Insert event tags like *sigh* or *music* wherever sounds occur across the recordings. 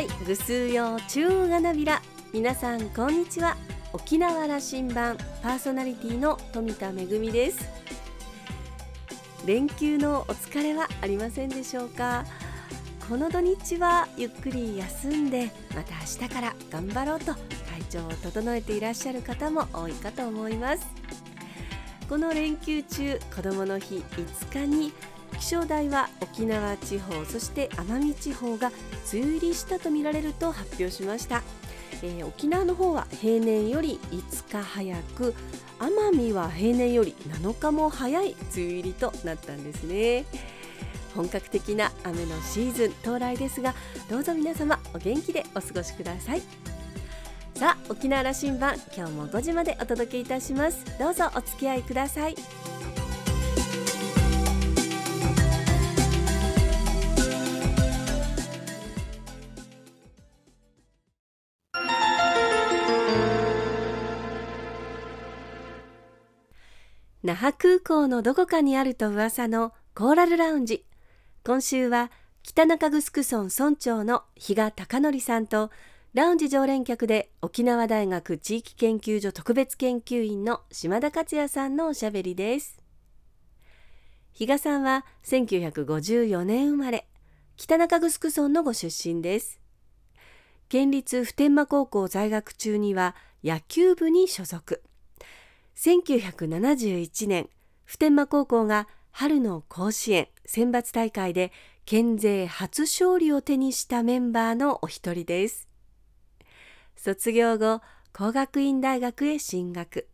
いぐすうよ中がなびら。皆さんこんにちは。沖縄羅針盤パーソナリティの富田恵です。連休のお疲れはありませんでしょうか？この土日はゆっくり休んでまた明日から頑張ろうと体調を整えていらっしゃる方も多いかと思います。この連休中子どもの日5日に気象台は沖縄地方そして奄美地方が梅雨入りしたとみられると発表しました、えー、沖縄の方は平年より5日早く奄美は平年より7日も早い梅雨入りとなったんですね。本格的な雨のシーズン到来ですがどうぞ皆様お元気でお過ごしください。さあ沖縄羅針盤今日も5時までお届けいたします。どうぞお付き合いください。那覇空港のどこかにあると噂のコーラルラウンジ。今週は北中城村村長の比嘉貴則さんとラウンジ常連客で沖縄大学地域研究所特別研究員の島田克也さんのおしゃべりです。比嘉さんは1954年生まれ北中城村のご出身です。県立普天間高校在学中には野球部に所属。1971年普天間高校が春の甲子園選抜大会で県勢初勝利を手にしたメンバーのお一人です。卒業後工学院大学へ進学。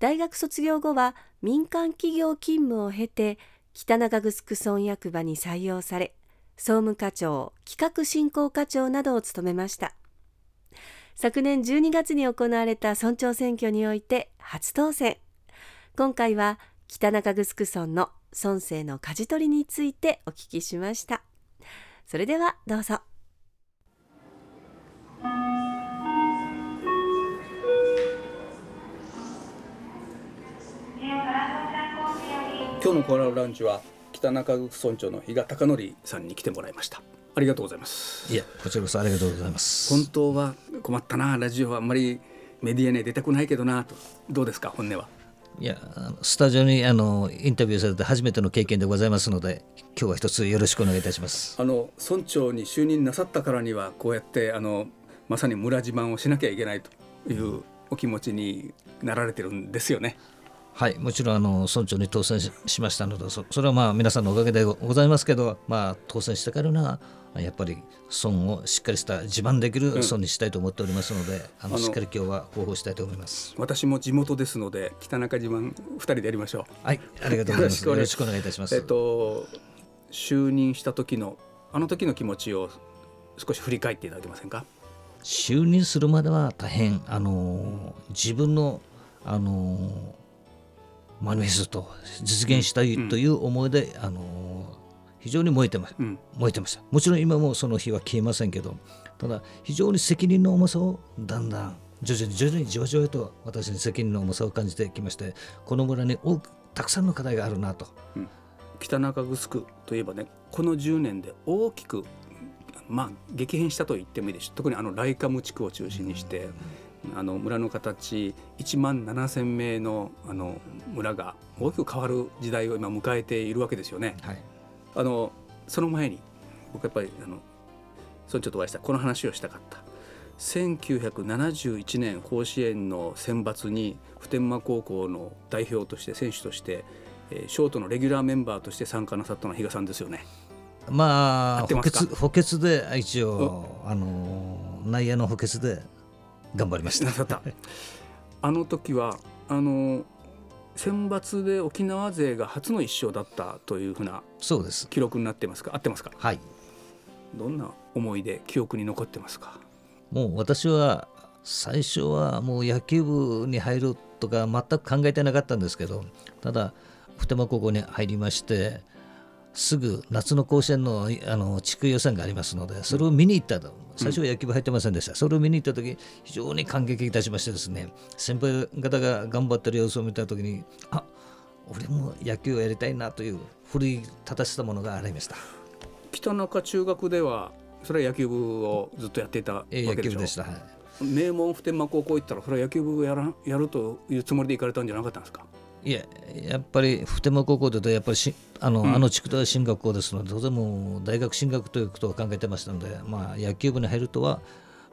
大学卒業後は民間企業勤務を経て北中城村役場に採用され総務課長企画振興課長などを務めました。昨年12月に行われた村長選挙において初当選。今回は北中城村の村政の舵取りについてお聞きしました。それではどうぞ。今日のコーラルラウンジは北中城村長の比嘉貴則さんに来てもらいました。ありがとうございます。いやこちらこそありがとうございます。本当は困ったなラジオはあんまりメディアに出たくないけどなと。どうですか本音は？いやスタジオにあのインタビューされて初めての経験でございますので今日は一つよろしくお願いいたします。あの村長に就任なさったからにはこうやってあのまさに村自慢をしなきゃいけないというお気持ちになられてるんですよね。はいもちろんあの村長に当選しましたのでそれはまあ皆さんのおかげでございますけど、まあ、当選してからなやっぱり村をしっかりした自慢できる村にしたいと思っておりますので、うん、あのしっかり今日は広報したいと思います。私も地元ですので北中自慢2人でやりましょう。はいありがとうございます。よろしくお願いいたします。えっと就任した時のあの時の気持ちを少し振り返っていただけませんか？就任するまでは大変あの自分のあのマニフェスト実現したいという思いで、うん、あの非常に燃えてま、うん、燃えてました。もちろん今もその火は消えませんけどただ非常に責任の重さをだんだん徐々に徐々にじわじわと私に責任の重さを感じてきましてこの村に多くたくさんの課題があるなと、うん、北中城といえばねこの10年で大きくまあ激変したと言ってもいいでしょう。特にあのライカム地区を中心にして、あの村の形1万7,000名のあの村が大きく変わる時代を今迎えているわけですよね。はいあのその前に僕やっぱりあの村長とお会いしたこの話をしたかった1971年甲子園の選抜に普天間高校の代表として選手として、えー、ショートのレギュラーメンバーとして参加なさったのは比嘉さんですよね。まあ補欠補欠で一応あの内野の補欠で頑張りました。あの時はあの選抜で沖縄勢が初の一勝だったというふうなそうです。記録になってますか？合ってますか？はい。どんな思いで記憶に残ってますか？もう私は最初はもう野球部に入るとか全く考えてなかったんですけどただ普天間高校に入りましてすぐ夏の甲子園のあの地区予選がありますのでそれを見に行ったと、最初は野球部入ってませんでした、それを見に行った時非常に感激いたしましてですね。先輩方が頑張ってる様子を見た時にあ俺も野球をやりたいなという奮い立たせたものがありました。北中中学ではそれは野球部をずっとやっていたわけでしょ？球部でした、はい、名門普天間高校行ったらそれは野球部をやらやるというつもりで行かれたんじゃなかったんですか？いえやっぱり普天間高校でとやっぱりしあの,、うん。あの地区では進学校ですので当然もう大学進学ということを考えてましたので、まあ、野球部に入るとは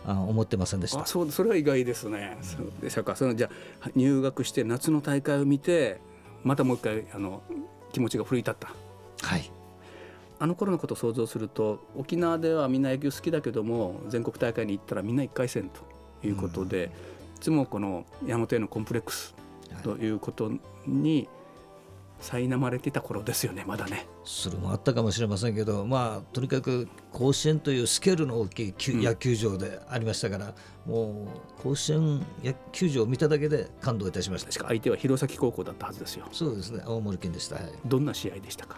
あ思ってませんでした。あそうそれは意外ですね、そうでしたか。そのじゃあ入学して夏の大会を見てまたもう一回あの気持ちが奮い立った。はい。あの頃のことを想像すると沖縄ではみんな野球好きだけども全国大会に行ったらみんな1回戦ということで、いつもこの山本へのコンプレックスということに苛まれていた頃ですよねまだね。それもあったかもしれませんけど、まあ、とにかく甲子園というスケールの大きい野球場でありましたから、もう甲子園野球場を見ただけで感動いたしました確か相手は弘前高校だったはずですよ。そうですね青森県でした、はいどんな試合でしたか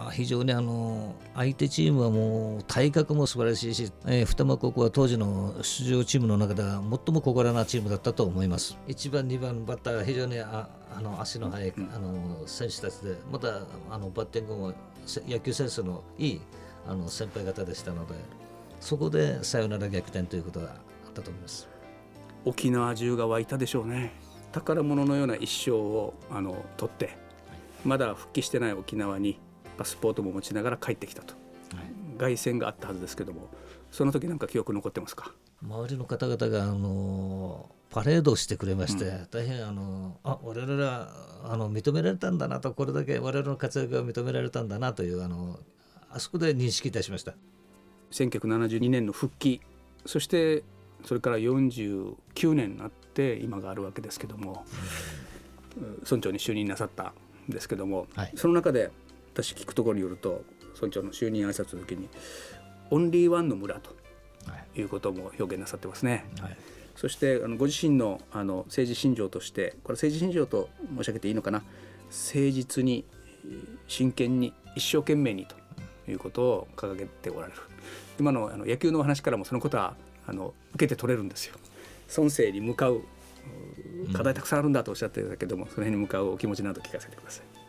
いやー非常にあの相手チームはもう体格も素晴らしいし、えー、二間高校は当時の出場チームの中では最も小柄なチームだったと思います。1番2番バッターが非常にああの足の速い、あの選手たちでまたあのバッティングもせ野球センスのいいあの先輩方でしたのでそこでサヨナラ逆転ということがあったと思います。沖縄中が湧いたでしょうね。宝物のような一生をあの取ってまだ復帰してない沖縄にパスポートも持ちながら帰ってきたと。凱旋があったはずですけどもその時なんか記憶残ってますか？周りの方々があのパレードをしてくれまして、大変あのあ我々はあの認められたんだなとこれだけ我々の活躍が認められたんだなというあのあそこで認識いたしました。1972年の復帰そしてそれから49年になって今があるわけですけども、村長に就任なさったんですけども、はい。その中で私聞くところによると村長の就任挨拶の時にオンリーワンの村とはいいうことも表現なさってますね。はいそしてあのご自身のあの政治信条としてこれ政治信条と申し上げていいのかな？誠実にえー真剣に一生懸命にということを掲げておられる今のあの野球のお話からもそのことはあの受けて取れるんですよ。孫生に向かう課題たくさんあるんだとおっしゃってたけども、その辺に向かうお気持ちなど聞かせてください。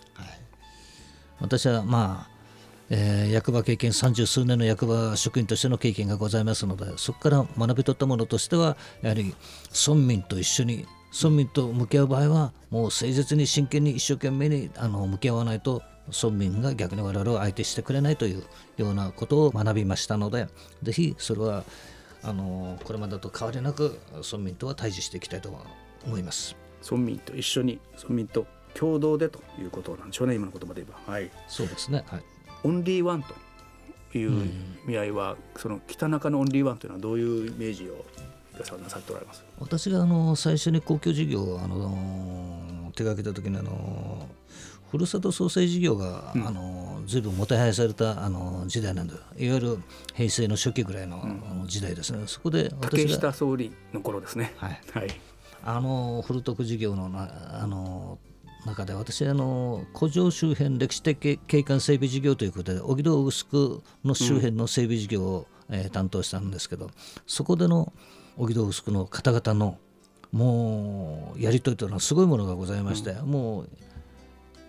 私はまあ、えー役場経験三十数年の役場職員としての経験がございますのでそこから学び取ったものとしてはやはり村民と一緒に村民と向き合う場合はもう誠実に真剣に一生懸命にあの向き合わないと村民が逆に我々を相手してくれないというようなことを学びましたのでぜひそれはあのこれまでと変わりなく村民とは対峙していきたいと思います。村民と一緒に村民と共同でということなんでしょうね今の言葉で言えば。はい。そうですね、はい。オンリーワンという意味合いは、その北中のオンリーワンというのはどういうイメージをなさっておられます？私があの最初に公共事業をあの手掛けた時にあのふるさと創生事業が、あの随分もてはやされたあの時代なんだ。いわゆる平成の初期ぐらいの,、あの時代ですね。そこで竹私が下総理の頃ですね。はい、はい。あの古徳事業のなあの中で私あの古城周辺歴史的景観整備事業ということで荻戸臼久の周辺の整備事業を、えー担当したんですけどそこでの荻戸臼久の方々のもうやり取りというのはすごいものがございまして、もう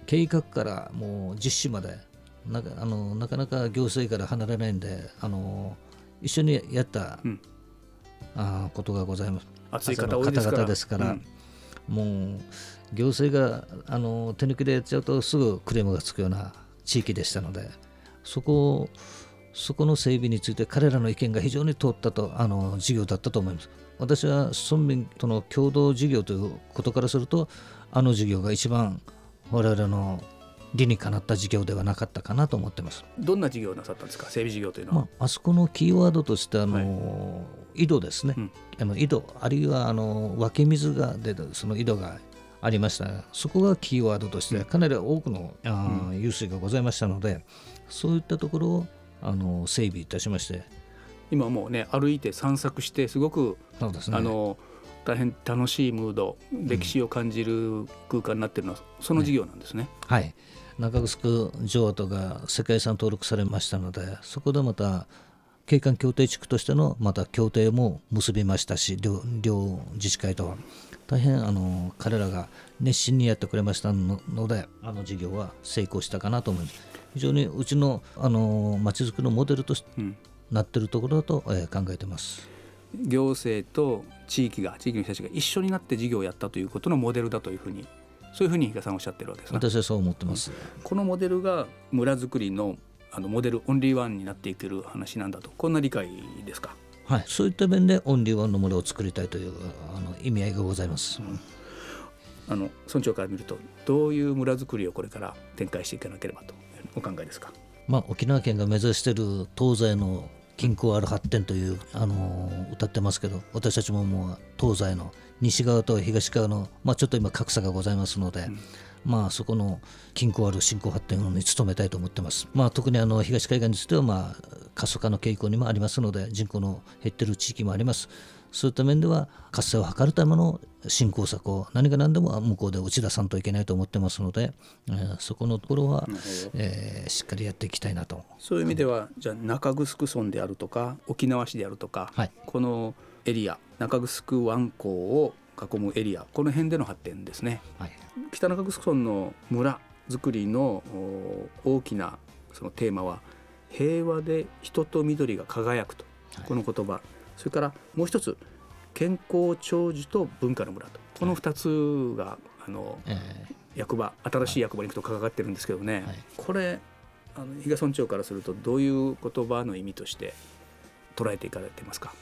計画からもう実施までなかあのなかなか行政から離れないんであの一緒にやった、うんあことがございます。熱い。方々ですから、うんもう行政があの手抜きでやっちゃうとすぐクレームがつくような地域でしたのでそこをそこの整備について彼らの意見が非常に通ったとあの事業だったと思います。私は村民との共同事業ということからするとあの事業が一番我々の理にかなった事業ではなかったかなと思ってます。どんな事業をなさったんですか？整備事業というのは。まあ、あそこのキーワードとしてあの、井戸ですね、うん。あの井戸あるいはあの湧き水が出るその井戸がありました。そこがキーワードとしてかなり多くの、あー湧水がございましたのでそういったところをあの整備いたしまして。今もうね歩いて散策してすごく、そうですね。あの大変楽しいムード歴史を感じる空間になっているのはその事業なんですね。はい。中城城跡が世界遺産登録されましたのでそこでまた景観協定地区としてのまた協定も結びましたし両両自治会とは大変あの彼らが熱心にやってくれましたののであの事業は成功したかなと思います非常にうちのあの町づくりのモデルとしうんなっているところだと、えー、考えてます。行政と地域が地域の人たちが一緒になって事業をやったということのモデルだというふうにそういうふうに比嘉さんおっしゃってるわけですね。私はそう思ってます。このモデルが村づくりのあのモデルオンリーワンになっていける話なんだとこんな理解ですか？はい、そういった面でオンリーワンの村を作りたいというあの意味合いがございます。うん、あの村長から見るとどういう村づくりをこれから展開していかなければとお考えですか？まあ沖縄県が目指している東西の均衡ある発展という、あのー、歌ってますけど私たちももう東西の西側と東側の、まあ、ちょっと今格差がございますので、うん、まあ、そこの均衡ある振興発展に努めたいと思ってます。まあ、特にあの東海岸については、まあ、過疎化の傾向にもありますので人口の減っている地域もあります。そういった面では活性を図るための振興策を何が何でも向こうで打ち出さんといけないと思ってますので、えー、そこのところは、えー、しっかりやっていきたいなとそういう意味ではじゃあ中城村であるとか沖縄市であるとか、はい、このエリア中城湾港を囲むエリアこの辺での発展ですね、はい、北中城村の村づくりの大きなそのテーマは平和で人と緑が輝くと、はい、この言葉。それからもう一つ健康長寿と文化の村と。この2つが、あの、えー、役場新しい役場に行くと関わってるんですけどね、はい、これあの比嘉村長からするとどういう言葉の意味として捉えていかれてますか？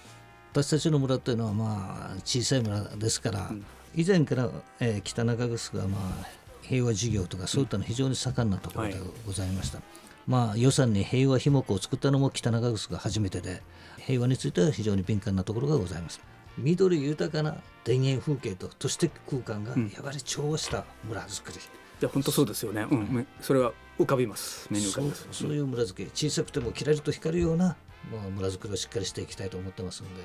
私たちの村というのはまあ小さい村ですから、うん、以前から、えー、北中城がまあ平和事業とかそういったの非常に盛んなところでございました。はい、まあ、予算に平和ひもを作ったのも北中城が初めてで平和については非常に敏感なところがございます。緑豊かな田園風景と都市的空間がやはり調和した村づくり、うん、いや本当そうですよね、うん、それは浮かびます。目に浮かびます。そういう村づくり。小さくてもキラリと光るような村づくりをしっかりしていきたいと思ってますので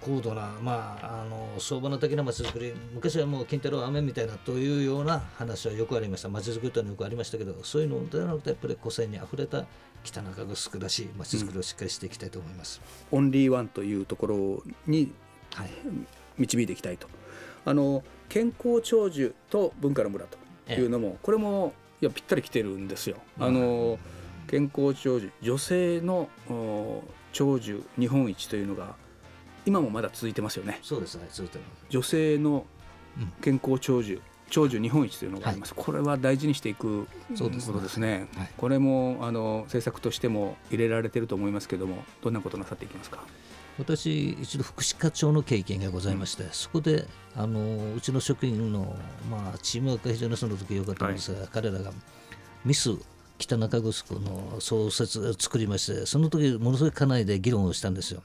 高度な、まあ、あの相場の的な町づくり昔はもう金太郎雨みたいなというような話はよくありました。町づくりというのはよくありましたけどそういうのではなくてやっぱり個性にあふれた北中城らしい町づくりをしっかりしていきたいと思います、うん、オンリーワンというところに、はい、導いていきたいと。あの健康長寿と文化の村というのも、これもいやぴったりきてるんですよ。あの健康長寿女性の長寿日本一というのが今もまだ続いてますよね。そうですね続いて女性の健康長寿、長寿日本一というのがあります、はい、これは大事にしていくことですね、はい、これもあの政策としても入れられてると思いますけどもどんなことなさっていきますか？私一度福祉課長の経験がございまして、うん、そこであのうちの職員の、まあ、チームワークが非常にその時良かったんですが、はい、彼らがミス北中城の創設を作りましてその時ものすごい家内で議論をしたんですよ。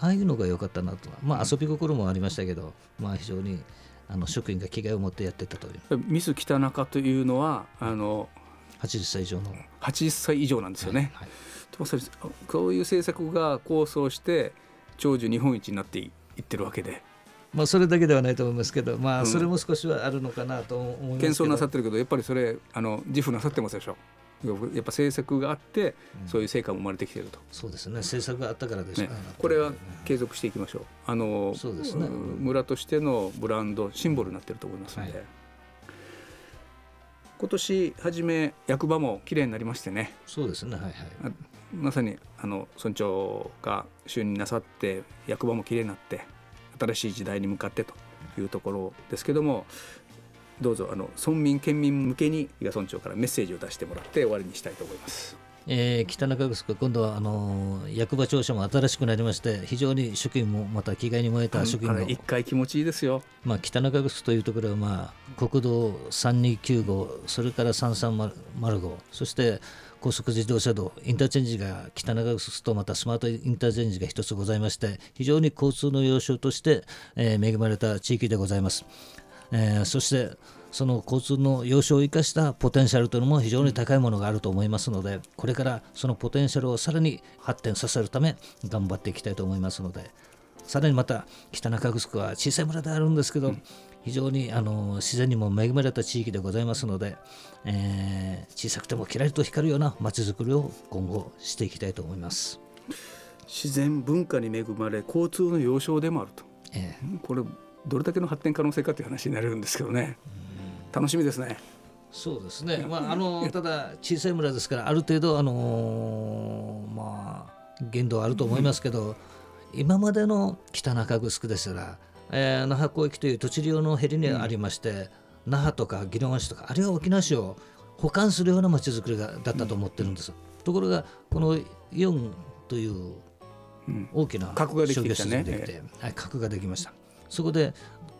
ああいうのが良かったなと。まあ遊び心もありましたけど、まあ非常にあの職員が気概を持ってやってたという。ミス北中というのはあの80歳以上の。80歳以上なんですよね、はいはい。こういう政策が構想して長寿日本一になっていってるわけで。まあ、それだけではないと思いますけど、まあ、それも少しはあるのかなと思います謙遜なさってるけどやっぱりそれあの自負なさってますでしょやっぱ政策があって、そういう成果も生まれてきていると、そうですね。政策があったからです。ね、これは継続していきましょう。あのそうです、ね、村としてのブランドシンボルになっていると思いますので、はい、今年初め役場も綺麗になりましてね。そうですね。はいはい。まさにあの村長が就任なさって役場もきれいになって新しい時代に向かってというところですけどもどうぞあの村民県民向けに伊賀村長からメッセージを出してもらって終わりにしたいと思います。えー、北中城今度はあの役場庁舎も新しくなりまして非常に職員もまた気概に燃えた職員も。一回気持ちいいですよ、まあ、北中城というところは、まあ、国道3295それから3305そして高速自動車道インターチェンジが北長城とまたスマートインターチェンジが一つございまして非常に交通の要衝として、えー、恵まれた地域でございます、えー、そしてその交通の要衝を生かしたポテンシャルというのも非常に高いものがあると思いますのでこれからそのポテンシャルをさらに発展させるため頑張っていきたいと思いますのでさらにまた北中城は小さい村であるんですけど、うん。非常にあの自然にも恵まれた地域でございますので、えー、小さくてもキラリと光るような街づくりを今後していきたいと思います。自然文化に恵まれ交通の要衝でもあると、えー、これどれだけの発展可能性かという話になれるんですけどね。楽しみですね。そうですね、まあ、あのただ小さい村ですからある程度あのー、まあ限度はあると思いますけど、今までの北中城ですら、えー、那覇港駅という土地利用のヘリにありまして、那覇とか宜野湾市とかあるいは沖縄市を補完するような街づくりがだったと思ってるんです。ところがこのイオンという大きな核ができてね、はい、核ができました。そこで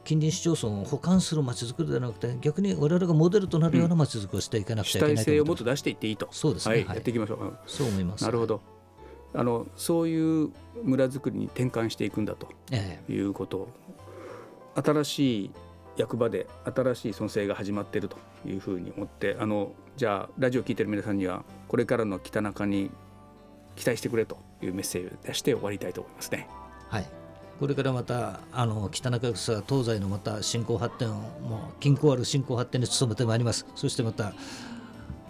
近隣市町村を補完するまちづくりではなくて逆に我々がモデルとなるようなまちづくりをしていかなくちゃいけない、うん、主体性をもっと出していっていいと。そうですね、はい、やっていきましょう、そう思います。なるほど。あのそういう村づくりに転換していくんだということを、ええ、新しい役場で新しい創生が始まっているというふうに思ってあのじゃあラジオを聞いてる皆さんにはこれからの北中に期待してくれというメッセージを出して終わりたいと思いますね。はいこれからまたあの北中草東西のまた振興発展をもう均衡ある振興発展に努めてまいります。そしてまた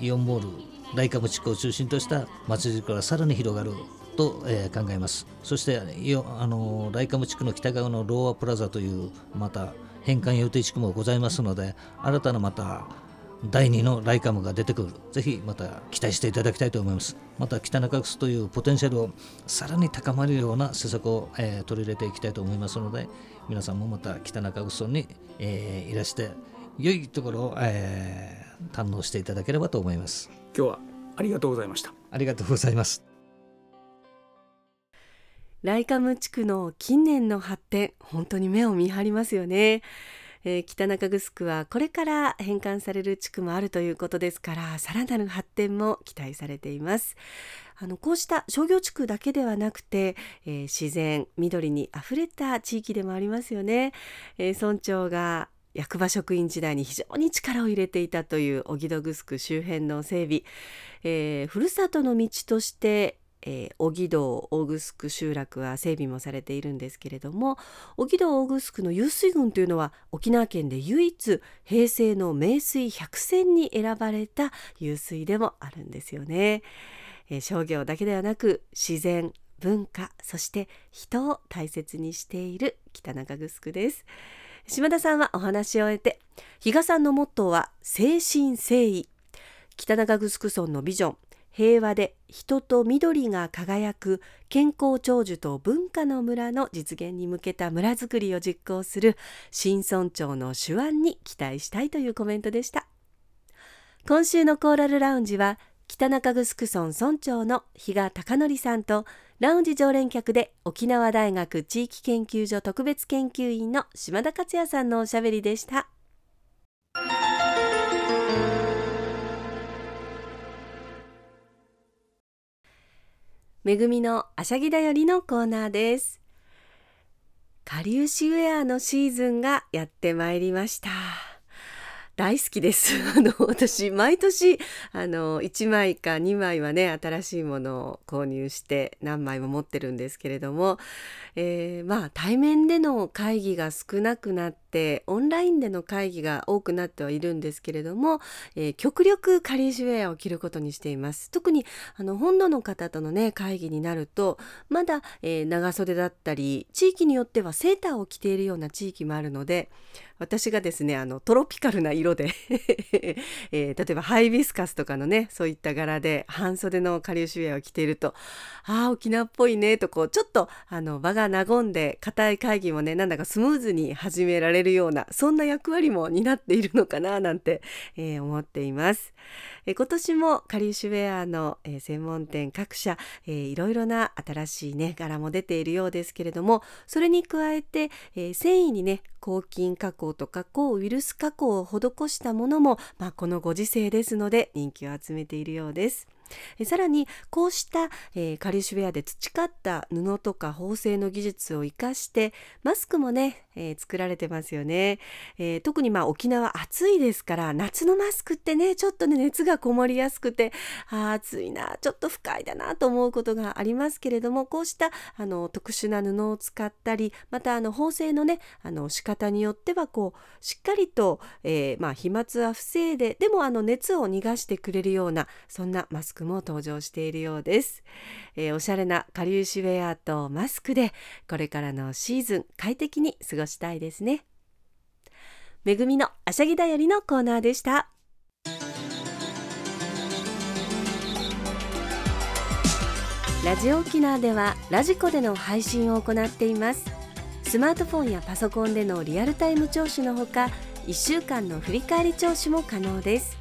イオンモール大株地区を中心とした町づくりがさらに広がると、えー、考えます。そしてあのライカム地区の北側のローアプラザというまた返還予定地区もございますので新たなまた第2のライカムが出てくる。ぜひまた期待していただきたいと思います。また北中楠というポテンシャルをさらに高まるような施策を、えー、取り入れていきたいと思いますので皆さんもまた北中楠に、えー、いらして良いところを、えー、堪能していただければと思います。今日はありがとうございました。ありがとうございます。ライカム地区の近年の発展本当に目を見張りますよねえー、北中城はこれから返還される地区もあるということですからさらなる発展も期待されています。あのこうした商業地区だけではなくて、えー、自然緑にあふれた地域でもありますよね、えー、村長が役場職員時代に非常に力を入れていたという荻戸城周辺の整備、えー、ふるさとの道としてえー、荻戸大城集落は整備もされているんですけれども荻戸大城の湧水群というのは沖縄県で唯一平成の名水百選に選ばれた湧水でもあるんですよね、えー、商業だけではなく自然文化そして人を大切にしている北中城です。島田さんはお話を終えて比嘉さんのモットーは誠心誠意。北中城村のビジョン。平和で人と緑が輝く健康長寿と文化の村の実現に向けた村づくりを実行する新村長の手腕に期待したいというコメントでした今週のコーラルラウンジは北中城村村長の比嘉貴則さんとラウンジ常連客で沖縄大学地域研究所特別研究員の島田克也さんのおしゃべりでした。めぐみのあしゃぎだよりのコーナーです。かりゆしウェアのシーズンがやってまいりました。大好きです。*laughs* あの私毎年あの1枚か2枚はね新しいものを購入して何枚も持ってるんですけれども、えー、まあ対面での会議が少なくなってオンラインでの会議が多くなってはいるんですけれども、えー、極力カリーシュウェアを着ることにしています。特にあの本土の方とのね会議になるとまだ、えー、長袖だったり地域によってはセーターを着ているような地域もあるので私がですねあのトロピカルな色で *laughs* えー、例えばハイビスカスとかのねそういった柄で半袖のカリウシウェアを着ているとああ沖縄っぽいねとこうちょっとあの場が和んで固い会議もねなんだかスムーズに始められるるようなそんな役割も担っているのかななんて、えー、思っています。え今年もカリウシウェアの、え専門店各社、えー、いろいろな新しいね柄も出ているようですけれどもそれに加えて、えー、繊維にね抗菌加工とか抗ウイルス加工を施したものも、まあ、このご時世ですので人気を集めているようです。さらにこうした、えー、カリシュウェアで培った布とか縫製の技術を生かしてマスクもね、えー、作られてますよね、えー、特にまあ沖縄暑いですから夏のマスクってねちょっとね熱がこもりやすくてあ暑いなちょっと不快だなと思うことがありますけれどもこうしたあの特殊な布を使ったりまたあの縫製のねあの仕方によってはこうしっかりと、えまあ、飛沫は防いででもあの熱を逃がしてくれるようなそんなマスクも登場しているようです、えー、おしゃれなかりゆしウェアとマスクでこれからのシーズン快適に過ごしたいですね。めぐみのあしゃぎだよりのコーナーでした。ラジオ沖縄ではラジコでの配信を行っています。スマートフォンやパソコンでのリアルタイム聴取のほか1週間の振り返り聴取も可能です。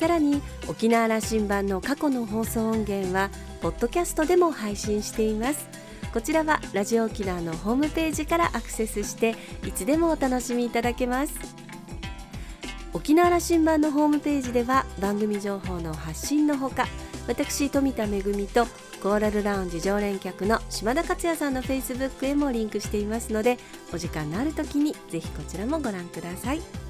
さらに沖縄羅針盤の過去の放送音源はポッドキャストでも配信しています。こちらはラジオ沖縄のホームページからアクセスしていつでもお楽しみいただけます。沖縄羅針盤のホームページでは番組情報の発信のほか私富田恵とコーラルラウンジ常連客の島田克也さんのフェイスブックへもリンクしていますのでお時間のある時にぜひこちらもご覧ください。